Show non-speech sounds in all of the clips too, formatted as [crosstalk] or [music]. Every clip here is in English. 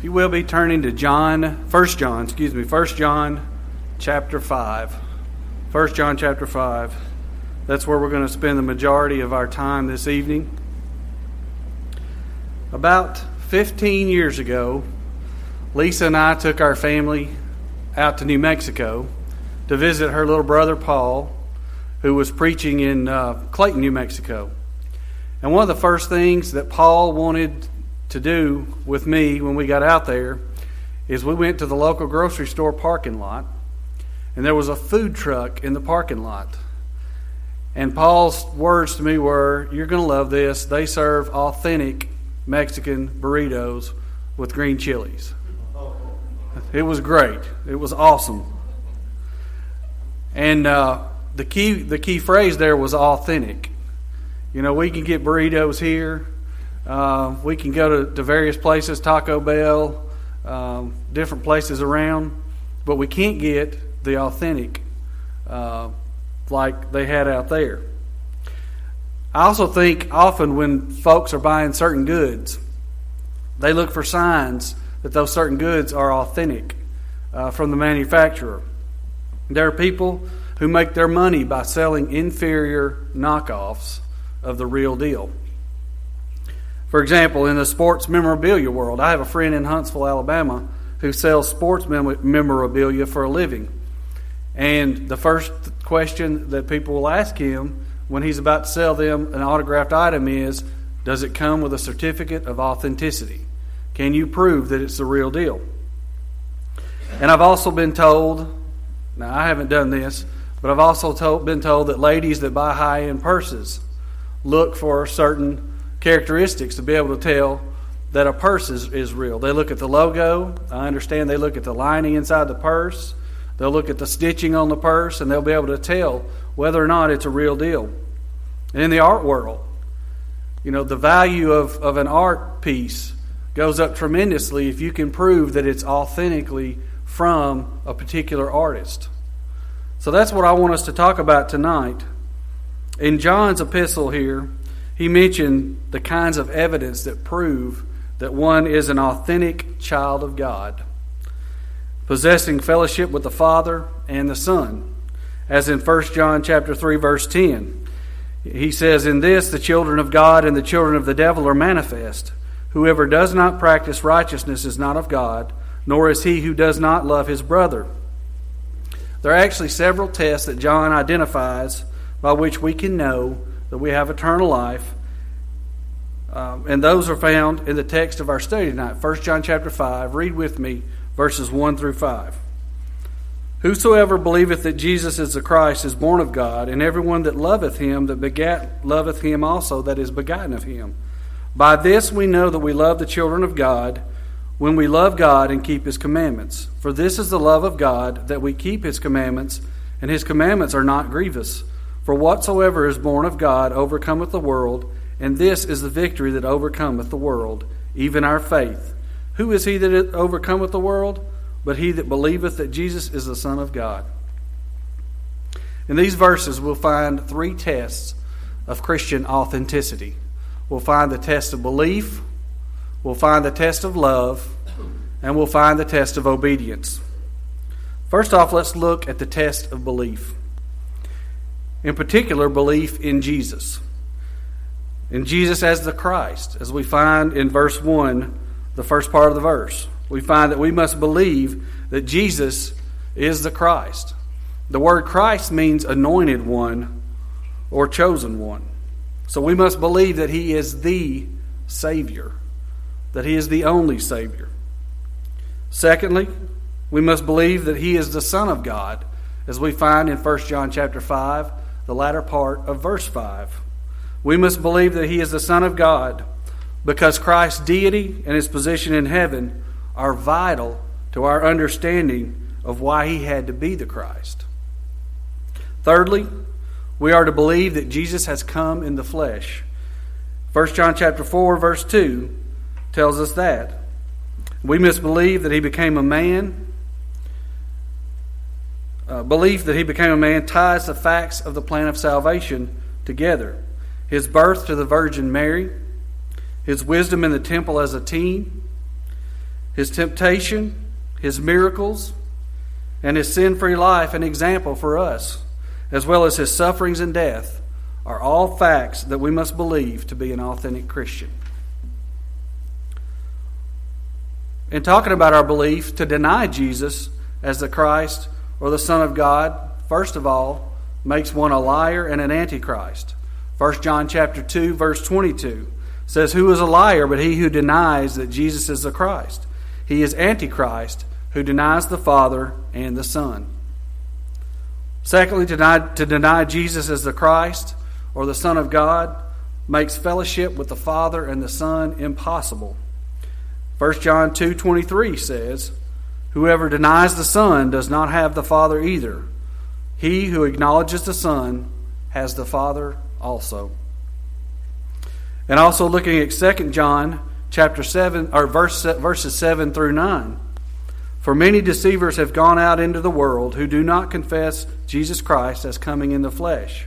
If you will be turning to John, First John, excuse me, First John chapter 5. First John chapter 5. That's where we're going to spend the majority of our time this evening. About 15 years ago, Lisa and I took our family out to New Mexico to visit her little brother Paul, who was preaching in uh, Clayton, New Mexico. And one of the first things that Paul wanted to do with me when we got out there is we went to the local grocery store parking lot, and there was a food truck in the parking lot. And Paul's words to me were, You're going to love this. They serve authentic Mexican burritos with green chilies. It was great. It was awesome. And uh, the key the key phrase there was authentic. You know, we can get burritos here. Uh, we can go to, to, various places, Taco Bell, um, different places around, but we can't get the authentic uh, like they had out there. I also think often when folks are buying certain goods, they look for signs that those certain goods are authentic uh, from the manufacturer. There are people who make their money by selling inferior knockoffs of the real deal. For example, in the sports memorabilia world, I have a friend in Huntsville, Alabama, who sells sports memorabilia for a living. And the first question that people will ask him when he's about to sell them an autographed item is Does it come with a certificate of authenticity? Can you prove that it's the real deal? And I've also been told, now I haven't done this, but I've also told, been told that ladies that buy high end purses look for certain characteristics to be able to tell that a purse is, is real. They look at the logo. I understand they look at the lining inside the purse. They'll look at the stitching on the purse and they'll be able to tell whether or not it's a real deal. And in the art world, you know, the value of, of an art piece goes up tremendously if you can prove that it's authentically from a particular artist. So that's what I want us to talk about tonight. In John's epistle here, he mentioned the kinds of evidence that prove that one is an authentic child of God, possessing fellowship with the Father and the Son. As in 1 John chapter 3 verse 10, he says, "In this the children of God and the children of the devil are manifest. Whoever does not practice righteousness is not of God, nor is he who does not love his brother." There are actually several tests that John identifies by which we can know that we have eternal life. Um, and those are found in the text of our study tonight, 1 John chapter 5. Read with me verses 1 through 5. Whosoever believeth that Jesus is the Christ is born of God, and everyone that loveth him that begat loveth him also that is begotten of him. By this we know that we love the children of God when we love God and keep His commandments. For this is the love of God, that we keep His commandments, and His commandments are not grievous. For whatsoever is born of God overcometh the world, and this is the victory that overcometh the world, even our faith. Who is he that overcometh the world? But he that believeth that Jesus is the Son of God. In these verses, we'll find three tests of Christian authenticity. We'll find the test of belief, We'll find the test of love, and we'll find the test of obedience. First off, let's look at the test of belief. In particular, belief in Jesus. In Jesus as the Christ, as we find in verse 1, the first part of the verse. We find that we must believe that Jesus is the Christ. The word Christ means anointed one or chosen one. So we must believe that he is the Savior that he is the only Savior. Secondly, we must believe that he is the Son of God, as we find in 1 John chapter 5, the latter part of verse 5. We must believe that he is the Son of God because Christ's deity and his position in heaven are vital to our understanding of why he had to be the Christ. Thirdly, we are to believe that Jesus has come in the flesh. 1 John chapter 4 verse 2 tells us that. We must believe that he became a man. Uh, belief that he became a man ties the facts of the plan of salvation together. His birth to the Virgin Mary, his wisdom in the temple as a teen, his temptation, his miracles, and his sin free life an example for us, as well as his sufferings and death, are all facts that we must believe to be an authentic Christian. In talking about our belief, to deny Jesus as the Christ or the Son of God, first of all, makes one a liar and an antichrist. 1 John chapter 2 verse 22 says who is a liar but he who denies that Jesus is the Christ. He is antichrist who denies the Father and the Son. Secondly, to deny, to deny Jesus as the Christ or the Son of God makes fellowship with the Father and the Son impossible. 1 John 2:23 says, "Whoever denies the Son does not have the Father either. He who acknowledges the Son has the Father also." And also looking at 2 John chapter 7 or verse, verses 7 through 9. For many deceivers have gone out into the world who do not confess Jesus Christ as coming in the flesh.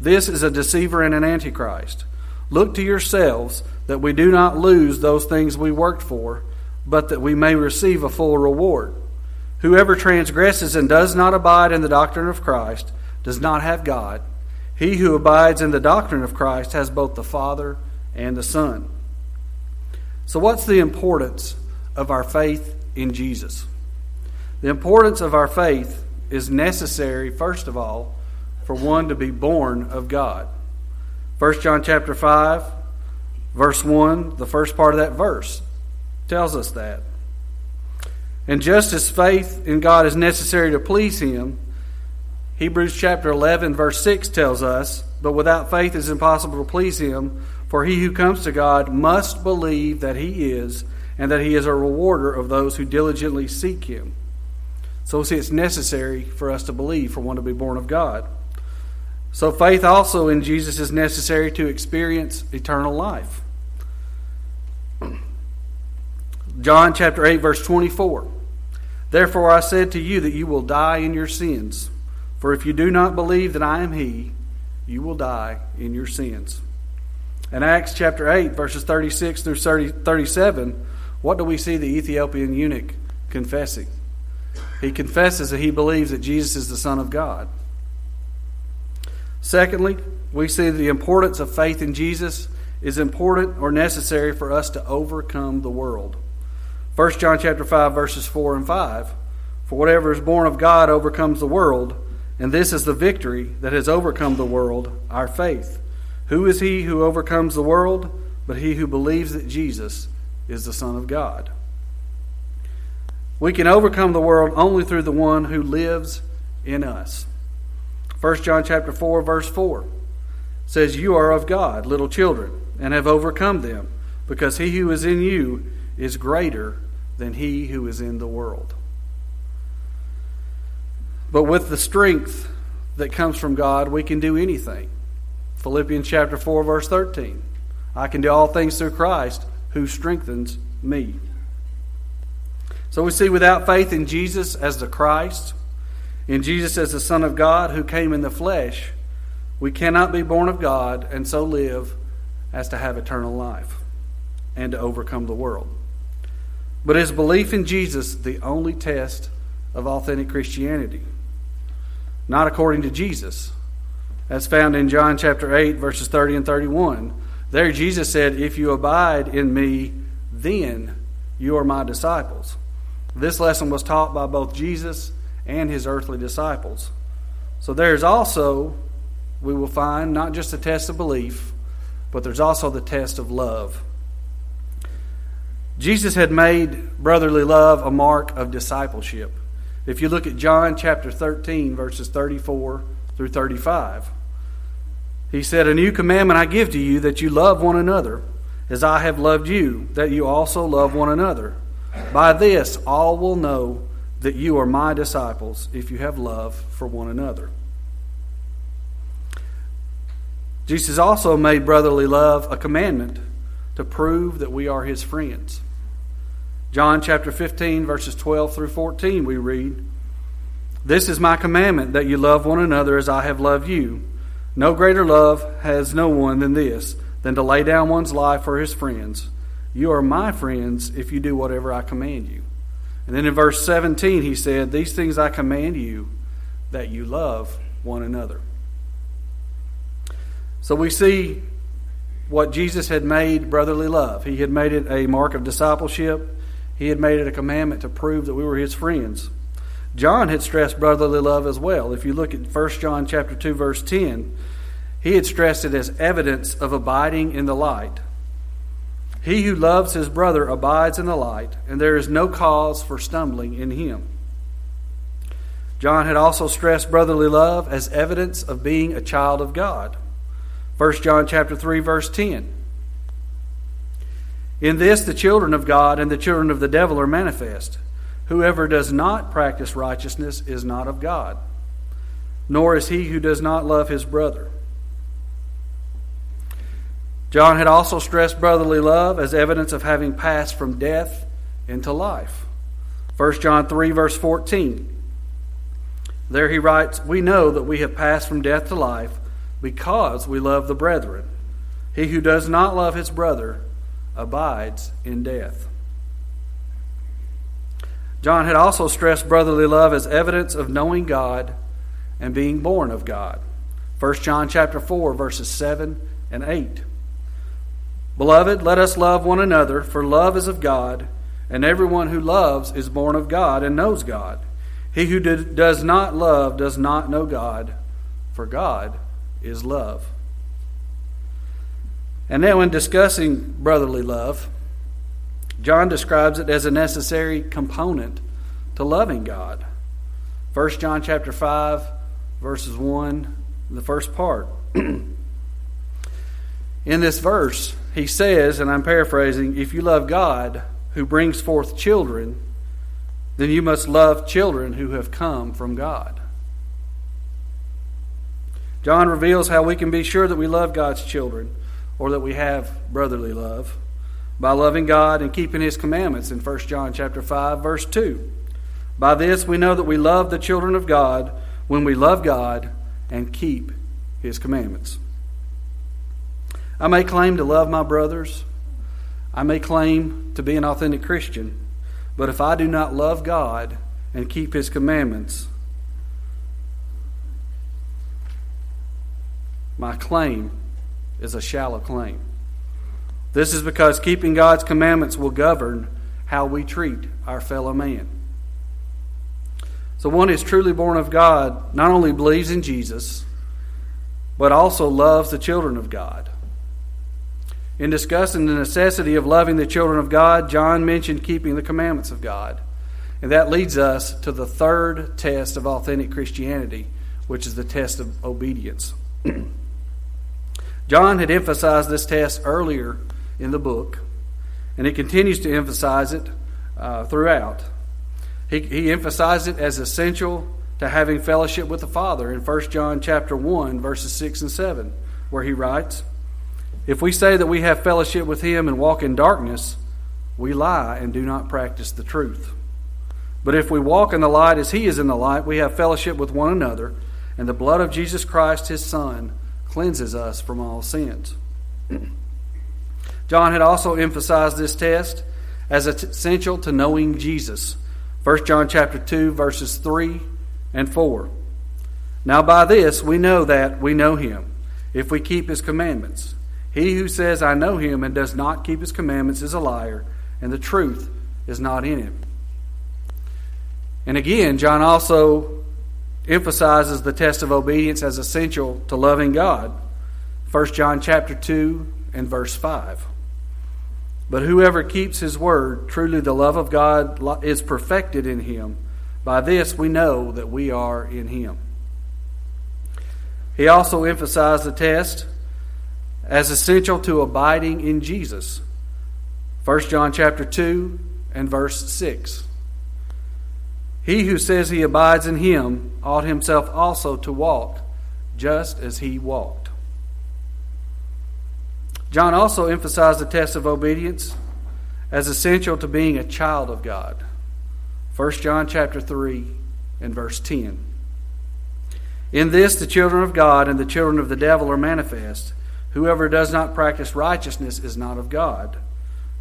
This is a deceiver and an antichrist. Look to yourselves that we do not lose those things we worked for, but that we may receive a full reward. Whoever transgresses and does not abide in the doctrine of Christ does not have God. He who abides in the doctrine of Christ has both the Father and the Son. So, what's the importance of our faith in Jesus. The importance of our faith is necessary, first of all, for one to be born of God. 1 John chapter 5, verse 1, the first part of that verse tells us that. And just as faith in God is necessary to please Him, Hebrews chapter 11, verse 6 tells us, But without faith it is impossible to please Him, for he who comes to God must believe that He is and that he is a rewarder of those who diligently seek him. So, see, it's necessary for us to believe for one to be born of God. So, faith also in Jesus is necessary to experience eternal life. John chapter 8, verse 24. Therefore I said to you that you will die in your sins. For if you do not believe that I am He, you will die in your sins. In Acts chapter 8, verses 36 through 30, 37, what do we see the Ethiopian eunuch confessing? He confesses that he believes that Jesus is the Son of God. Secondly, we see the importance of faith in Jesus is important or necessary for us to overcome the world. 1 John chapter 5 verses 4 and 5 For whatever is born of God overcomes the world and this is the victory that has overcome the world our faith Who is he who overcomes the world but he who believes that Jesus is the Son of God. We can overcome the world only through the one who lives in us. 1 John chapter 4 verse 4 says you are of God, little children, and have overcome them, because he who is in you is greater than he who is in the world. But with the strength that comes from God, we can do anything. Philippians chapter 4 verse 13. I can do all things through Christ who strengthens me. So we see without faith in Jesus as the Christ, in Jesus as the Son of God who came in the flesh, we cannot be born of God and so live as to have eternal life and to overcome the world. But is belief in Jesus the only test of authentic Christianity? Not according to Jesus. As found in John chapter 8, verses 30 and 31. There, Jesus said, If you abide in me, then you are my disciples. This lesson was taught by both Jesus and his earthly disciples. So there's also, we will find, not just a test of belief, but there's also the test of love. Jesus had made brotherly love a mark of discipleship. If you look at John chapter 13, verses 34 through 35, he said, A new commandment I give to you that you love one another, as I have loved you, that you also love one another. By this all will know that you are my disciples, if you have love for one another. Jesus also made brotherly love a commandment to prove that we are his friends. John chapter 15, verses 12 through 14, we read, This is my commandment, that you love one another as I have loved you. No greater love has no one than this, than to lay down one's life for his friends. You are my friends if you do whatever I command you. And then in verse 17, he said, These things I command you, that you love one another. So we see what Jesus had made brotherly love. He had made it a mark of discipleship, he had made it a commandment to prove that we were his friends. John had stressed brotherly love as well. If you look at 1 John chapter 2 verse 10, he had stressed it as evidence of abiding in the light. He who loves his brother abides in the light, and there is no cause for stumbling in him. John had also stressed brotherly love as evidence of being a child of God. 1 John chapter 3 verse 10. In this the children of God and the children of the devil are manifest. Whoever does not practice righteousness is not of God, nor is he who does not love his brother. John had also stressed brotherly love as evidence of having passed from death into life. 1 John 3, verse 14. There he writes, We know that we have passed from death to life because we love the brethren. He who does not love his brother abides in death. John had also stressed brotherly love as evidence of knowing God and being born of God. 1 John chapter 4 verses 7 and 8. Beloved, let us love one another, for love is of God, and everyone who loves is born of God and knows God. He who does not love does not know God, for God is love. And now, in discussing brotherly love, John describes it as a necessary component to loving God. 1 John chapter 5, verses 1, the first part. [clears throat] in this verse, he says, and I'm paraphrasing, if you love God who brings forth children, then you must love children who have come from God. John reveals how we can be sure that we love God's children or that we have brotherly love by loving God and keeping his commandments in 1 John chapter 5 verse 2. By this we know that we love the children of God when we love God and keep his commandments. I may claim to love my brothers. I may claim to be an authentic Christian. But if I do not love God and keep His commandments, my claim is a shallow claim. This is because keeping God's commandments will govern how we treat our fellow man. So, one who is truly born of God not only believes in Jesus, but also loves the children of God. In discussing the necessity of loving the children of God, John mentioned keeping the commandments of God. And that leads us to the third test of authentic Christianity, which is the test of obedience. [clears throat] John had emphasized this test earlier in the book, and he continues to emphasize it uh, throughout. He, he emphasized it as essential to having fellowship with the Father in 1 John chapter 1, verses 6 and 7, where he writes, if we say that we have fellowship with him and walk in darkness, we lie and do not practice the truth. But if we walk in the light as he is in the light, we have fellowship with one another, and the blood of Jesus Christ, his Son, cleanses us from all sins. John had also emphasized this test as essential to knowing Jesus. 1 John chapter 2 verses 3 and 4. Now by this we know that we know him if we keep his commandments. He who says, I know him, and does not keep his commandments is a liar, and the truth is not in him. And again, John also emphasizes the test of obedience as essential to loving God. 1 John chapter 2 and verse 5. But whoever keeps his word, truly the love of God is perfected in him. By this we know that we are in him. He also emphasized the test as essential to abiding in Jesus. 1 John chapter 2 and verse 6. He who says he abides in him ought himself also to walk just as he walked. John also emphasized the test of obedience as essential to being a child of God. 1 John chapter 3 and verse 10. In this the children of God and the children of the devil are manifest. Whoever does not practice righteousness is not of God,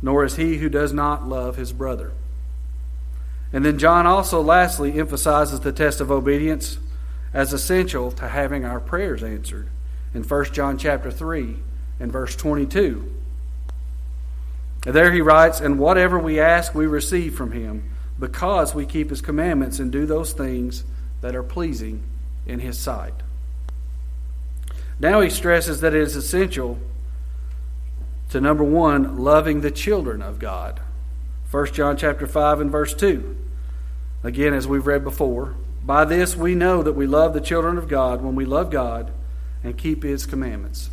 nor is he who does not love his brother. And then John also lastly emphasizes the test of obedience as essential to having our prayers answered in 1 John chapter 3 and verse 22. And there he writes, And whatever we ask, we receive from him, because we keep his commandments and do those things that are pleasing in his sight. Now he stresses that it is essential to number one, loving the children of God. 1 John chapter 5 and verse 2. Again, as we've read before, by this we know that we love the children of God when we love God and keep his commandments.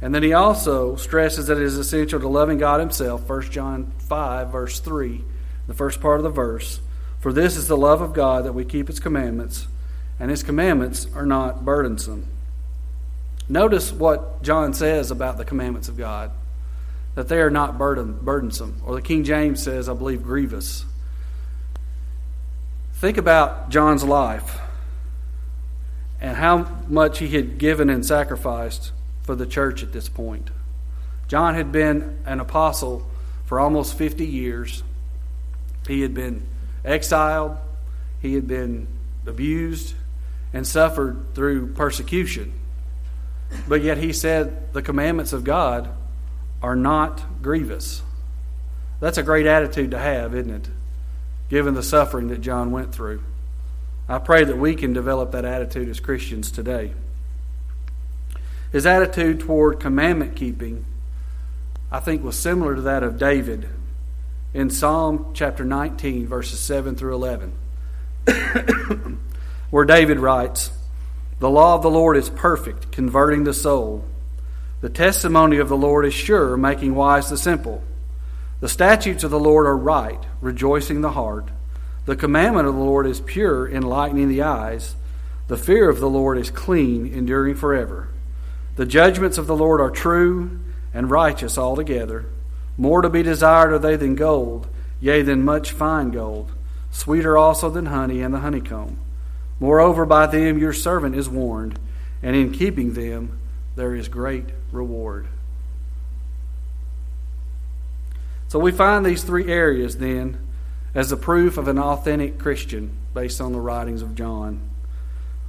And then he also stresses that it is essential to loving God himself. 1 John 5, verse 3, the first part of the verse. For this is the love of God that we keep his commandments, and his commandments are not burdensome. Notice what John says about the commandments of God that they are not burden, burdensome, or the King James says, I believe, grievous. Think about John's life and how much he had given and sacrificed for the church at this point. John had been an apostle for almost 50 years. He had been exiled, he had been abused, and suffered through persecution. But yet he said the commandments of God are not grievous. That's a great attitude to have, isn't it? Given the suffering that John went through. I pray that we can develop that attitude as Christians today. His attitude toward commandment keeping, I think, was similar to that of David in Psalm chapter 19, verses 7 through 11, [coughs] where David writes, the law of the Lord is perfect, converting the soul. The testimony of the Lord is sure, making wise the simple. The statutes of the Lord are right, rejoicing the heart. The commandment of the Lord is pure, enlightening the eyes. The fear of the Lord is clean, enduring forever. The judgments of the Lord are true and righteous altogether. More to be desired are they than gold, yea, than much fine gold, sweeter also than honey and the honeycomb. Moreover, by them your servant is warned, and in keeping them there is great reward. So we find these three areas then as the proof of an authentic Christian based on the writings of John.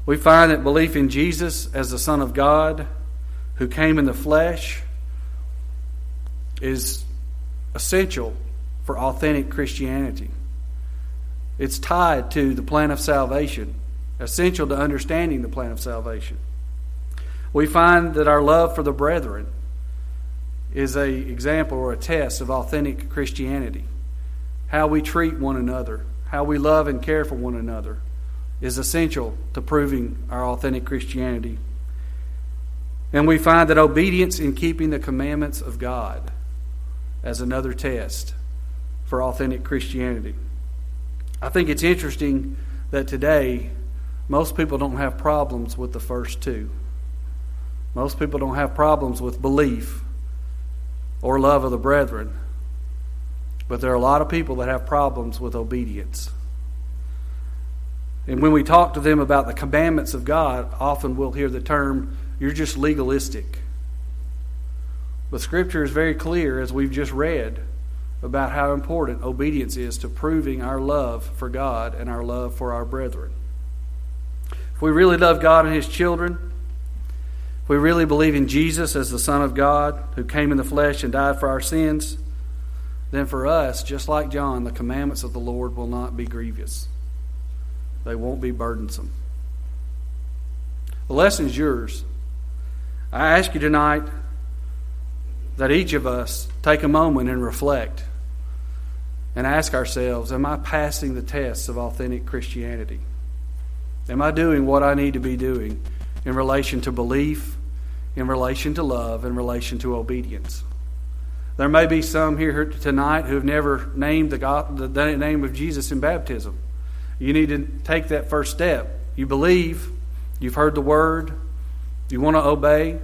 We find that belief in Jesus as the Son of God who came in the flesh is essential for authentic Christianity. It's tied to the plan of salvation essential to understanding the plan of salvation. We find that our love for the brethren is a example or a test of authentic Christianity. How we treat one another, how we love and care for one another is essential to proving our authentic Christianity. And we find that obedience in keeping the commandments of God as another test for authentic Christianity. I think it's interesting that today most people don't have problems with the first two. Most people don't have problems with belief or love of the brethren. But there are a lot of people that have problems with obedience. And when we talk to them about the commandments of God, often we'll hear the term, you're just legalistic. But Scripture is very clear, as we've just read, about how important obedience is to proving our love for God and our love for our brethren. If we really love God and His children, we really believe in Jesus as the Son of God who came in the flesh and died for our sins, then for us, just like John, the commandments of the Lord will not be grievous. They won't be burdensome. The lesson is yours. I ask you tonight that each of us take a moment and reflect and ask ourselves Am I passing the tests of authentic Christianity? Am I doing what I need to be doing in relation to belief, in relation to love, in relation to obedience? There may be some here tonight who have never named the, God, the name of Jesus in baptism. You need to take that first step. You believe, you've heard the word, you want to obey,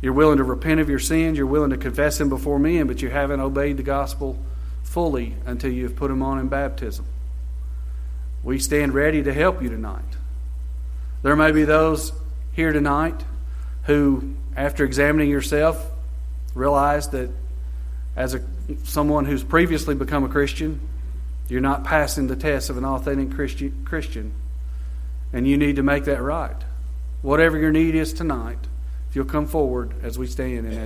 you're willing to repent of your sins, you're willing to confess them before men, but you haven't obeyed the gospel fully until you've put them on in baptism. We stand ready to help you tonight. There may be those here tonight who, after examining yourself, realize that as a someone who's previously become a Christian, you're not passing the test of an authentic Christian, and you need to make that right. Whatever your need is tonight, if you'll come forward as we stand and